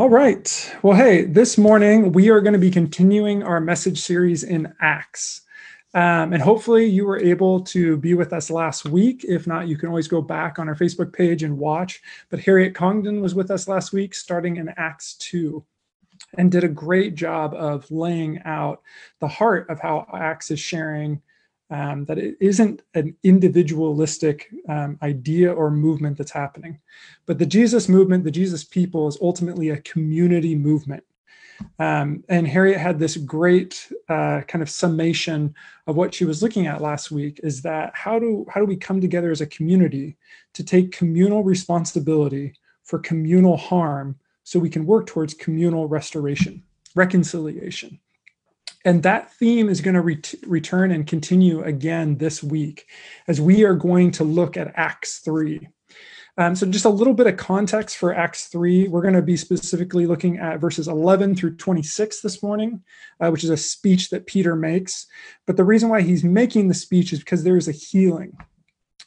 All right. Well, hey, this morning we are going to be continuing our message series in Acts. Um, and hopefully you were able to be with us last week. If not, you can always go back on our Facebook page and watch. But Harriet Congdon was with us last week, starting in Acts 2, and did a great job of laying out the heart of how Acts is sharing um, that it isn't an individualistic um, idea or movement that's happening. But the Jesus movement, the Jesus people, is ultimately a community movement. Um, and Harriet had this great uh, kind of summation of what she was looking at last week is that how do how do we come together as a community to take communal responsibility for communal harm so we can work towards communal restoration, reconciliation. And that theme is going to ret- return and continue again this week as we are going to look at Acts 3. Um, so, just a little bit of context for Acts 3. We're going to be specifically looking at verses 11 through 26 this morning, uh, which is a speech that Peter makes. But the reason why he's making the speech is because there is a healing.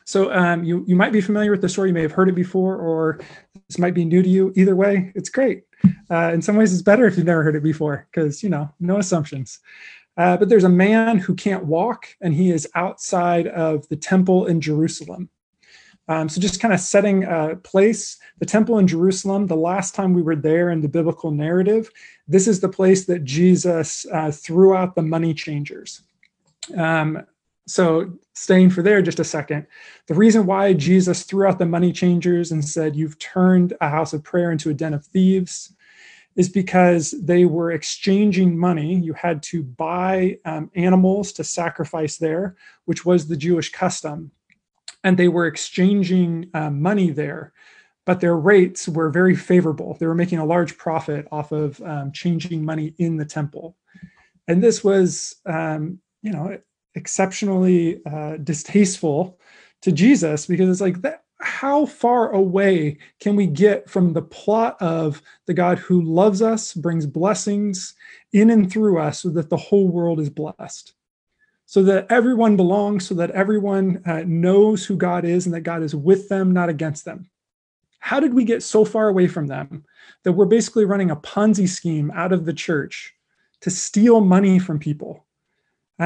So, um, you, you might be familiar with the story, you may have heard it before, or this might be new to you. Either way, it's great. Uh, in some ways, it's better if you've never heard it before because, you know, no assumptions. Uh, but there's a man who can't walk, and he is outside of the temple in Jerusalem. Um, so, just kind of setting a place, the temple in Jerusalem, the last time we were there in the biblical narrative, this is the place that Jesus uh, threw out the money changers. Um, so, staying for there just a second, the reason why Jesus threw out the money changers and said, You've turned a house of prayer into a den of thieves, is because they were exchanging money. You had to buy um, animals to sacrifice there, which was the Jewish custom. And they were exchanging uh, money there, but their rates were very favorable. They were making a large profit off of um, changing money in the temple. And this was, um, you know, exceptionally uh, distasteful to Jesus because it's like that how far away can we get from the plot of the God who loves us, brings blessings in and through us so that the whole world is blessed? So that everyone belongs, so that everyone uh, knows who God is and that God is with them, not against them. How did we get so far away from them that we're basically running a Ponzi scheme out of the church to steal money from people?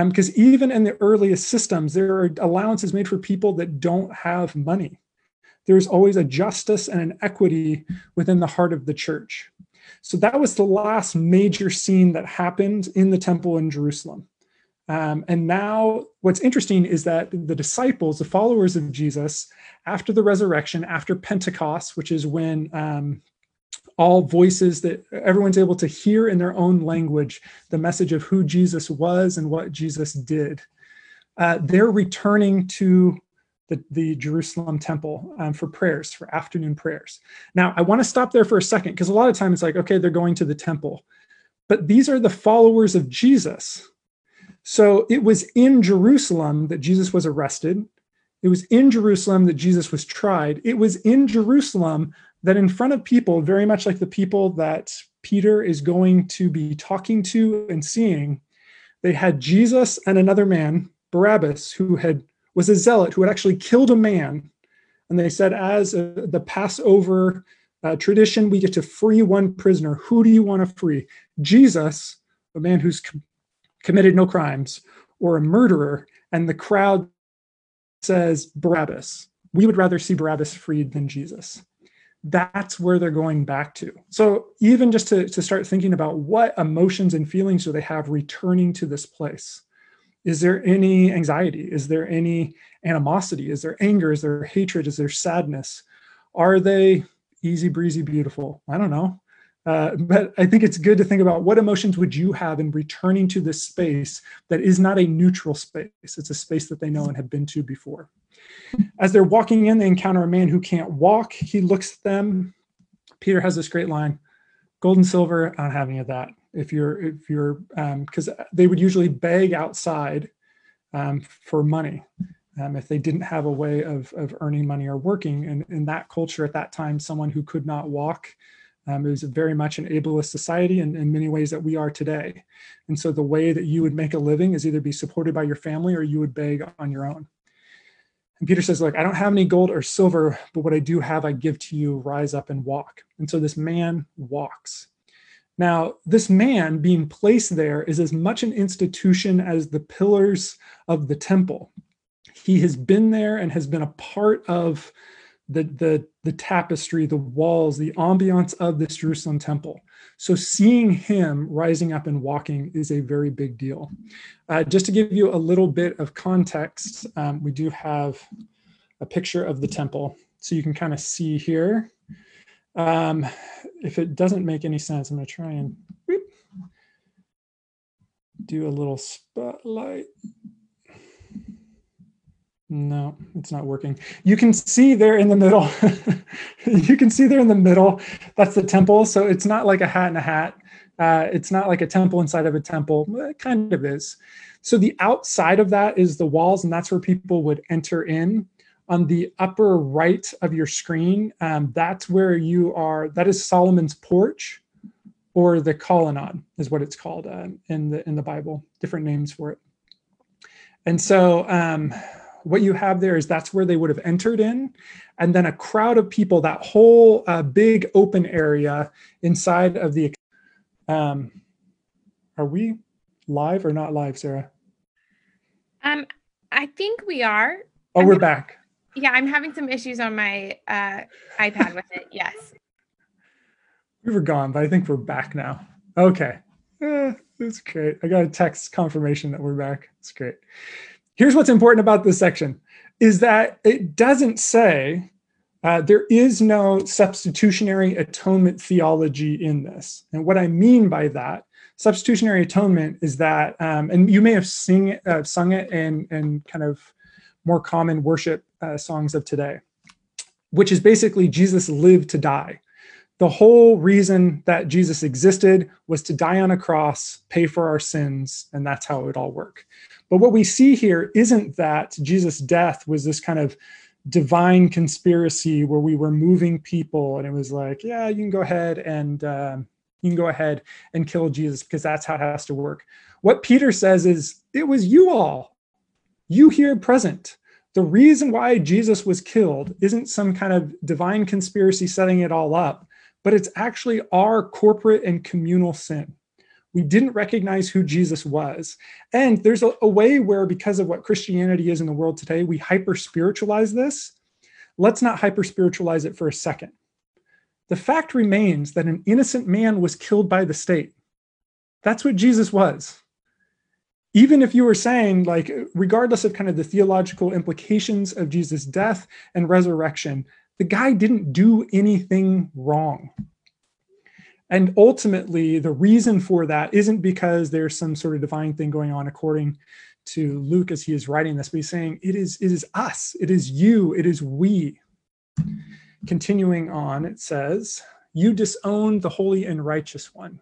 Because um, even in the earliest systems, there are allowances made for people that don't have money. There's always a justice and an equity within the heart of the church. So that was the last major scene that happened in the temple in Jerusalem. Um, and now, what's interesting is that the disciples, the followers of Jesus, after the resurrection, after Pentecost, which is when um, all voices that everyone's able to hear in their own language the message of who Jesus was and what Jesus did. Uh, they're returning to the, the Jerusalem temple um, for prayers, for afternoon prayers. Now, I want to stop there for a second because a lot of times it's like, okay, they're going to the temple. But these are the followers of Jesus. So it was in Jerusalem that Jesus was arrested. It was in Jerusalem that Jesus was tried. It was in Jerusalem that in front of people, very much like the people that Peter is going to be talking to and seeing, they had Jesus and another man, Barabbas, who had was a zealot who had actually killed a man. And they said, as a, the Passover uh, tradition, we get to free one prisoner. Who do you want to free? Jesus, a man who's com- committed no crimes, or a murderer? And the crowd says, Barabbas. We would rather see Barabbas freed than Jesus that's where they're going back to. So even just to, to start thinking about what emotions and feelings do they have returning to this place? Is there any anxiety? Is there any animosity? Is there anger? Is there hatred? Is there sadness? Are they easy breezy beautiful? I don't know. Uh, but I think it's good to think about what emotions would you have in returning to this space that is not a neutral space. It's a space that they know and have been to before. As they're walking in, they encounter a man who can't walk. He looks at them. Peter has this great line gold and silver, I don't have any of that. If you're, if you're, because um, they would usually beg outside um, for money um, if they didn't have a way of, of earning money or working. And in that culture at that time, someone who could not walk um, it was very much an ableist society in, in many ways that we are today. And so the way that you would make a living is either be supported by your family or you would beg on your own. And Peter says, Look, I don't have any gold or silver, but what I do have, I give to you. Rise up and walk. And so this man walks. Now, this man being placed there is as much an institution as the pillars of the temple. He has been there and has been a part of the, the, the tapestry, the walls, the ambiance of this Jerusalem temple. So seeing him rising up and walking is a very big deal. Uh, just to give you a little bit of context, um, we do have a picture of the temple. So you can kind of see here. Um, if it doesn't make any sense, I'm going to try and whoop, do a little spotlight. No, it's not working. You can see there in the middle. you can see there in the middle. That's the temple. So it's not like a hat and a hat. Uh, it's not like a temple inside of a temple. It kind of is. So the outside of that is the walls, and that's where people would enter in. On the upper right of your screen, um, that's where you are. That is Solomon's porch, or the colonnade, is what it's called uh, in the in the Bible. Different names for it. And so. Um, what you have there is that's where they would have entered in. And then a crowd of people that whole uh, big open area inside of the um are we live or not live sarah? Um i think we are. Oh I'm we're back. yeah i'm having some issues on my uh ipad with it yes. We were gone but i think we're back now. Okay. Eh, that's great. I got a text confirmation that we're back. It's great here's what's important about this section is that it doesn't say uh, there is no substitutionary atonement theology in this. And what I mean by that, substitutionary atonement is that, um, and you may have sing, uh, sung it in, in kind of more common worship uh, songs of today, which is basically Jesus lived to die. The whole reason that Jesus existed was to die on a cross, pay for our sins, and that's how it would all work. But what we see here isn't that Jesus' death was this kind of divine conspiracy where we were moving people and it was like, yeah, you can go ahead and um, you can go ahead and kill Jesus because that's how it has to work. What Peter says is, it was you all, you here present. The reason why Jesus was killed isn't some kind of divine conspiracy setting it all up, but it's actually our corporate and communal sin we didn't recognize who Jesus was. And there's a, a, way where, because of what Christianity is in the world today, we hyper spiritualize this. Let's not hyper spiritualize it for a second. The fact remains that an innocent man was killed by the state. That's what Jesus was. Even if you were saying, like, regardless of kind of the theological implications of Jesus' death and resurrection, the guy didn't do anything wrong. And ultimately, the reason for that isn't because there's some sort of divine thing going on according to Luke as he is writing this, but he's saying it is it is us, it is you, it is we. Continuing on, it says, "You disowned the holy and righteous one,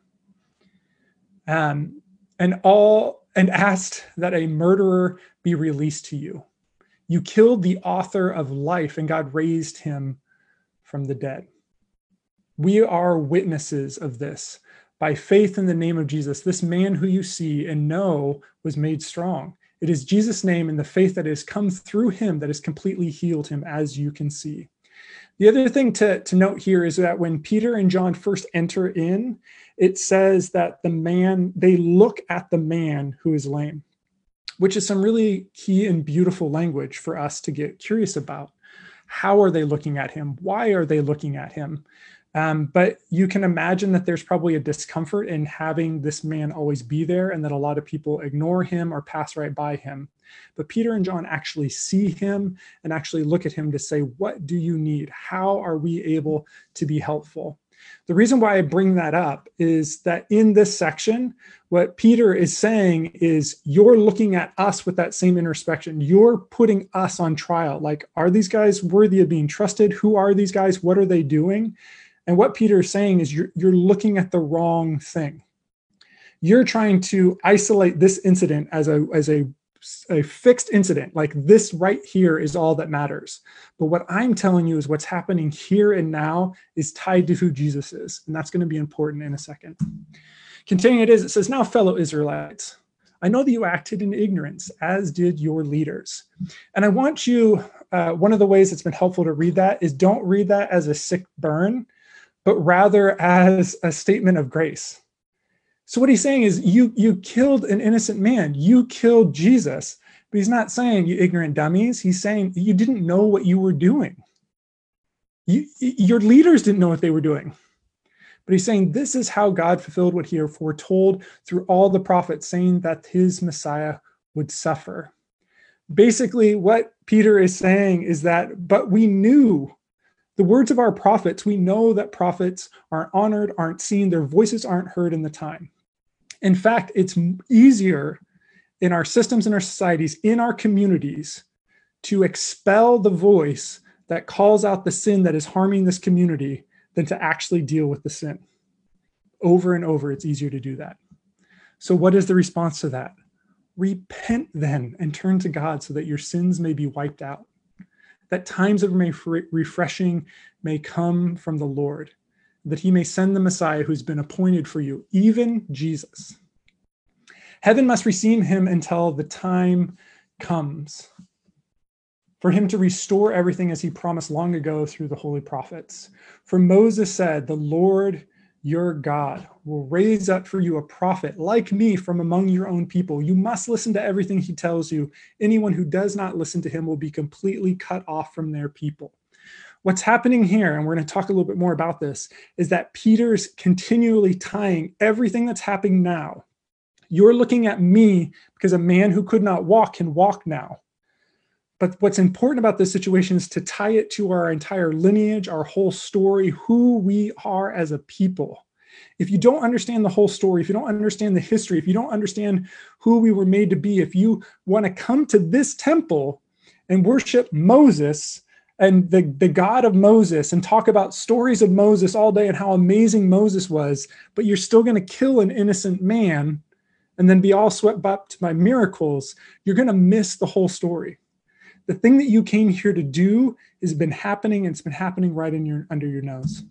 um, and all and asked that a murderer be released to you. You killed the author of life, and God raised him from the dead." We are witnesses of this. By faith in the name of Jesus, this man who you see and know was made strong. It is Jesus' name and the faith that has come through him that has completely healed him, as you can see. The other thing to, to note here is that when Peter and John first enter in, it says that the man, they look at the man who is lame, which is some really key and beautiful language for us to get curious about. How are they looking at him? Why are they looking at him? Um, but you can imagine that there's probably a discomfort in having this man always be there and that a lot of people ignore him or pass right by him. But Peter and John actually see him and actually look at him to say, What do you need? How are we able to be helpful? The reason why I bring that up is that in this section, what Peter is saying is you're looking at us with that same introspection. You're putting us on trial. Like, are these guys worthy of being trusted? Who are these guys? What are they doing? And what Peter is saying is you're, you're looking at the wrong thing. You're trying to isolate this incident as a, as a, a fixed incident, like this right here is all that matters. But what I'm telling you is what's happening here and now is tied to who Jesus is. And that's going to be important in a second. Continuing it is, it says, Now, fellow Israelites, I know that you acted in ignorance, as did your leaders. And I want you, uh, one of the ways it's been helpful to read that is don't read that as a sick burn, but rather as a statement of grace. So what he's saying is you you killed an innocent man. You killed Jesus. But he's not saying you ignorant dummies. He's saying you didn't know what you were doing. You, your leaders didn't know what they were doing. But he's saying this is how God fulfilled what he had foretold through all the prophets, saying that his Messiah would suffer. Basically, what Peter is saying is that, but we knew the words of our prophets, we know that prophets aren't honored, aren't seen, their voices aren't heard in the time. In fact, it's easier in our systems, in our societies, in our communities to expel the voice that calls out the sin that is harming this community than to actually deal with the sin. Over and over, it's easier to do that. So, what is the response to that? Repent then and turn to God so that your sins may be wiped out, that times of refreshing may come from the Lord, that he may send the Messiah who's been appointed for you, even Jesus. Heaven must receive him until the time comes for him to restore everything as he promised long ago through the holy prophets. For Moses said, The Lord your God will raise up for you a prophet like me from among your own people. You must listen to everything he tells you. Anyone who does not listen to him will be completely cut off from their people. What's happening here, and we're going to talk a little bit more about this, is that Peter's continually tying everything that's happening now. You're looking at me because a man who could not walk can walk now. But what's important about this situation is to tie it to our entire lineage, our whole story, who we are as a people. If you don't understand the whole story, if you don't understand the history, if you don't understand who we were made to be, if you want to come to this temple and worship Moses and the, the God of Moses and talk about stories of Moses all day and how amazing Moses was, but you're still going to kill an innocent man and then be all swept up by miracles, you're going to miss the whole story the thing that you came here to do has been happening and it's been happening right in your under your nose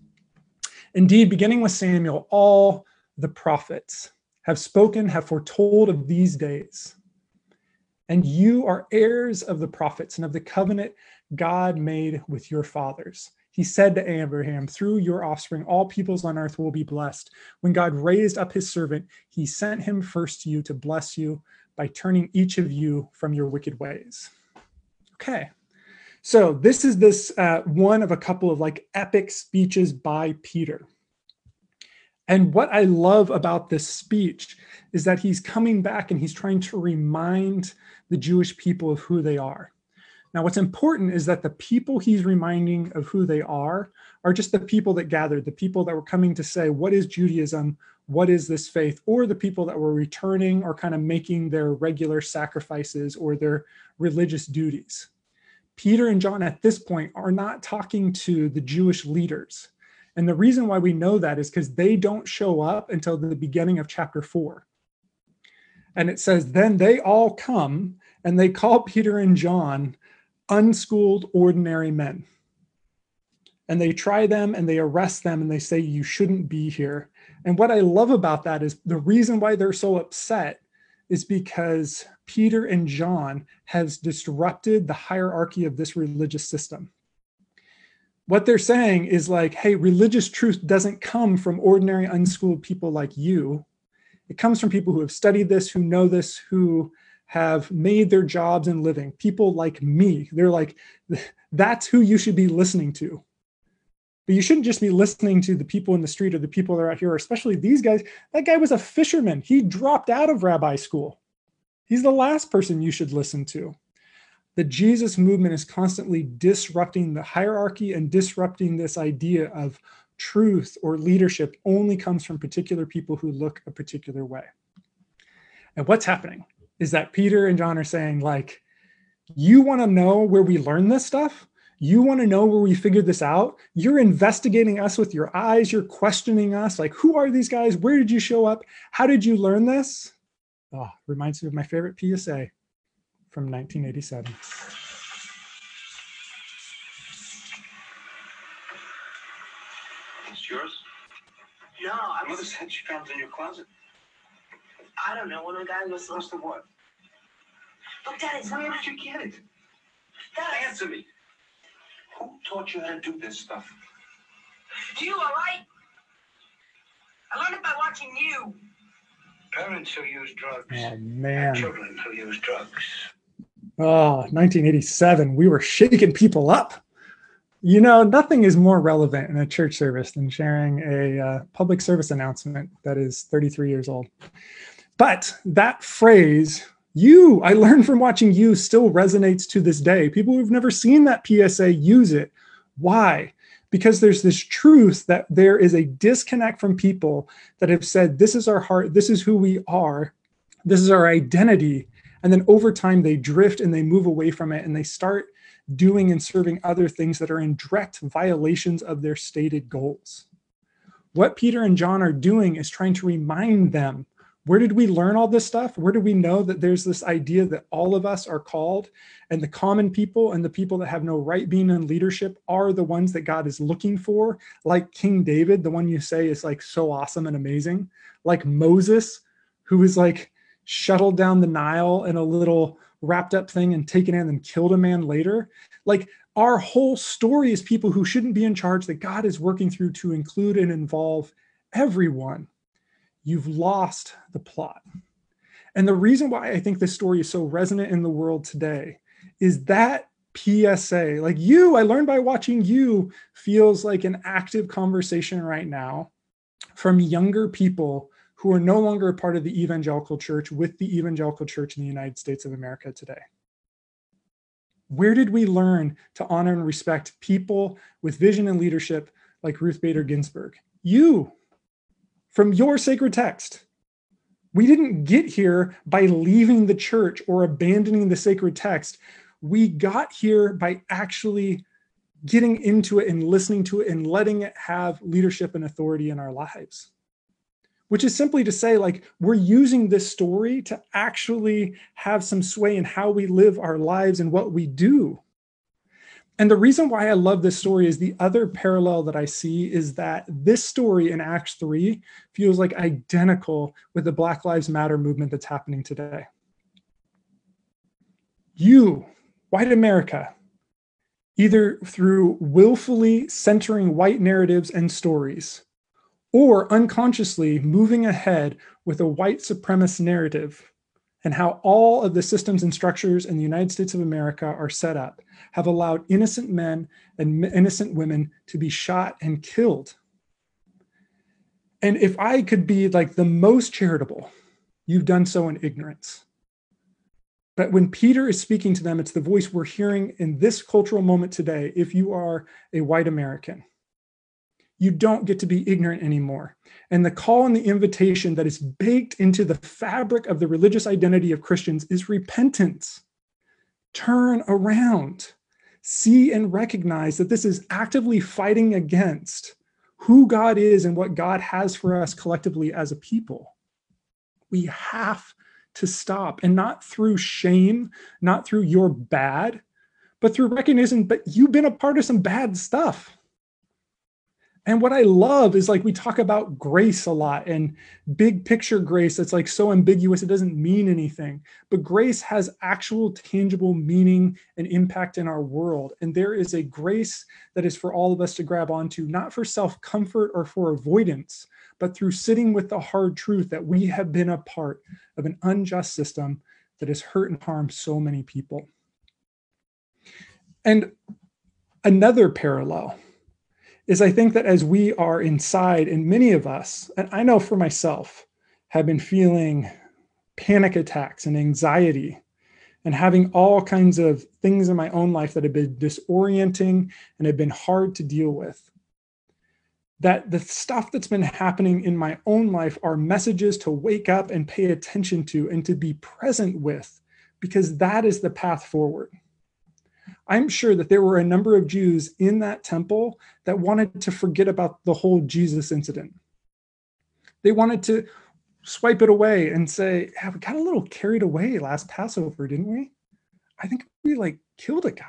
indeed beginning with samuel all the prophets have spoken have foretold of these days and you are heirs of the prophets and of the covenant god made with your fathers he said to Abraham, Through your offspring, all peoples on earth will be blessed. When God raised up his servant, he sent him first to you to bless you by turning each of you from your wicked ways. Okay. So this is this uh, one of a couple of like epic speeches by Peter. And what I love about this speech is that he's coming back and he's trying to remind the Jewish people of who they are. Now, what's important is that the people he's reminding of who they are are just the people that gathered, the people that were coming to say, What is Judaism? What is this faith? Or the people that were returning or kind of making their regular sacrifices or their religious duties. Peter and John at this point are not talking to the Jewish leaders. And the reason why we know that is because they don't show up until the beginning of chapter four. And it says, Then they all come and they call Peter and John unschooled, ordinary men. And they try them and they arrest them and they say, You shouldn't be here. And what I love about that is the reason why they're so upset is because Peter and John has disrupted the hierarchy of this religious system. What they're saying is like, hey, religious truth doesn't come from ordinary unschooled people like you. It comes from people who have studied this, who know this, who have made their jobs and living. People like me. They're like, that's who you should be listening to. But you shouldn't just be listening to the people in the street or the people that are out here, especially these guys. That guy was a fisherman. He dropped out of rabbi school. He's the last person you should listen to. The Jesus movement is constantly disrupting the hierarchy and disrupting this idea of truth or leadership only comes from particular people who look a particular way. And what's happening is that Peter and John are saying, like, you want to know where we learn this stuff? You want to know where we figured this out? You're investigating us with your eyes. You're questioning us. Like, who are these guys? Where did you show up? How did you learn this? Oh, reminds me of my favorite PSA from 1987. It's yours? Yeah, I mother said she found it in your closet. I don't know. When a guy was Lost the what? Look, Dad, it's Where did you get it? Dad, Answer me. Who taught you how to do this stuff? you, all right? I learned it by watching you. Parents who use drugs. Oh man. Children who use drugs. Oh, 1987. We were shaking people up. You know, nothing is more relevant in a church service than sharing a uh, public service announcement that is 33 years old. But that phrase, you, I learned from watching you, still resonates to this day. People who've never seen that PSA use it. Why? Because there's this truth that there is a disconnect from people that have said, This is our heart, this is who we are, this is our identity. And then over time, they drift and they move away from it and they start doing and serving other things that are in direct violations of their stated goals. What Peter and John are doing is trying to remind them where did we learn all this stuff? Where do we know that there's this idea that all of us are called and the common people and the people that have no right being in leadership are the ones that God is looking for? Like King David, the one you say is like so awesome and amazing, like Moses, who is like shuttled down the Nile in a little wrapped up thing and taken in and killed a man later. Like our whole story is people who shouldn't be in charge that God is working through to include and involve everyone. You've lost the plot. And the reason why I think this story is so resonant in the world today is that PSA, like you, I learned by watching you, feels like an active conversation right now from younger people who are no longer a part of the evangelical church with the evangelical church in the United States of America today. Where did we learn to honor and respect people with vision and leadership like Ruth Bader Ginsburg? You, from your sacred text. We didn't get here by leaving the church or abandoning the sacred text. We got here by actually getting into it and listening to it and letting it have leadership and authority in our lives which is simply to say like we're using this story to actually have some sway in how we live our lives and what we do and the reason why i love this story is the other parallel that i see is that this story in acts 3 feels like identical with the black lives matter movement that's happening today. You white america either through willfully centering white narratives and stories or unconsciously moving ahead with a white supremacist narrative and how all of the systems and structures in the United States of America are set up have allowed innocent men and innocent women to be shot and killed. And if I could be like the most charitable, you've done so in ignorance. But when Peter is speaking to them, it's the voice we're hearing in this cultural moment today. If you are a white American, you don't get to be ignorant anymore. And the call and the invitation that is baked into the fabric of the religious identity of Christians is repentance. Turn around, see and recognize that this is actively fighting against who God is and what God has for us collectively as a people. We have to stop and not through shame, not through you're bad, but through recognition, but you've been a part of some bad stuff. And what I love is like we talk about grace a lot and big picture grace that's like so ambiguous, it doesn't mean anything. But grace has actual tangible meaning and impact in our world. And there is a grace that is for all of us to grab onto, not for self comfort or for avoidance, but through sitting with the hard truth that we have been a part of an unjust system that has hurt and harmed so many people. And another parallel is I think that as we are inside, and many of us, and I know for myself, have been feeling panic attacks and anxiety and having all kinds of things in my own life that have been disorienting and have been hard to deal with. That the stuff that's been happening in my own life are messages to wake up and pay attention to and to be present with, because that is the path forward. I'm sure that there were a number of Jews in that temple that wanted to forget about the whole Jesus incident. They wanted to swipe it away and say, yeah, we got a little carried away last Passover, didn't we? I think we like killed a guy.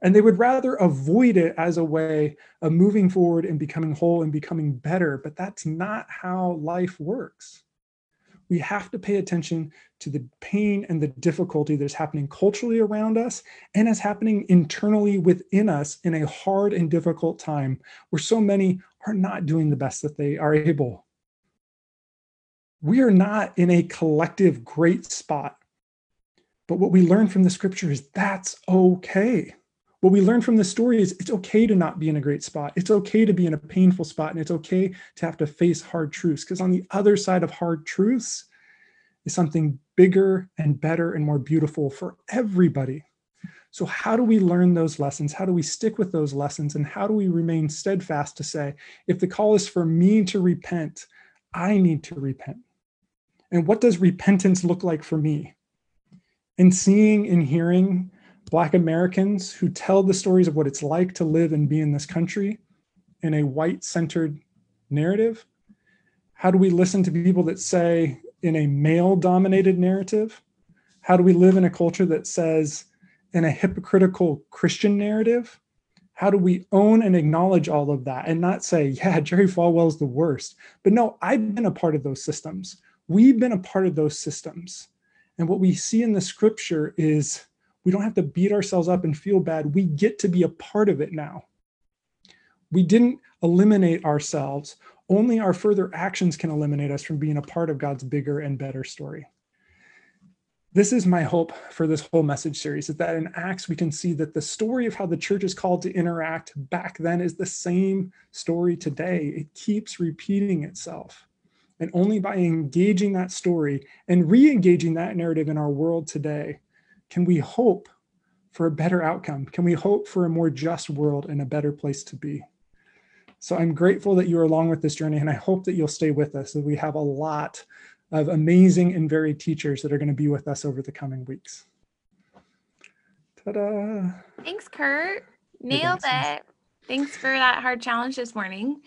And they would rather avoid it as a way of moving forward and becoming whole and becoming better. But that's not how life works. We have to pay attention to the pain and the difficulty that's happening culturally around us and is happening internally within us in a hard and difficult time where so many are not doing the best that they are able. We are not in a collective great spot. But what we learn from the scripture is that's okay. What we learn from this story is it's okay to not be in a great spot. It's okay to be in a painful spot. And it's okay to have to face hard truths. Because on the other side of hard truths is something bigger and better and more beautiful for everybody. So, how do we learn those lessons? How do we stick with those lessons? And how do we remain steadfast to say, if the call is for me to repent, I need to repent? And what does repentance look like for me? And seeing and hearing Black Americans who tell the stories of what it's like to live and be in this country in a white centered narrative? How do we listen to people that say in a male dominated narrative? How do we live in a culture that says in a hypocritical Christian narrative? How do we own and acknowledge all of that and not say, yeah, Jerry Falwell's the worst? But no, I've been a part of those systems. We've been a part of those systems. And what we see in the scripture is we don't have to beat ourselves up and feel bad. We get to be a part of it now. We didn't eliminate ourselves. Only our further actions can eliminate us from being a part of God's bigger and better story. This is my hope for this whole message series is that in Acts, we can see that the story of how the church is called to interact back then is the same story today. It keeps repeating itself. And only by engaging that story and re engaging that narrative in our world today can we hope for a better outcome? Can we hope for a more just world and a better place to be? So I'm grateful that you're along with this journey, and I hope that you'll stay with us. That we have a lot of amazing and varied teachers that are going to be with us over the coming weeks. Ta-da! Thanks, Kurt. Nailed it. Thanks for that hard challenge this morning.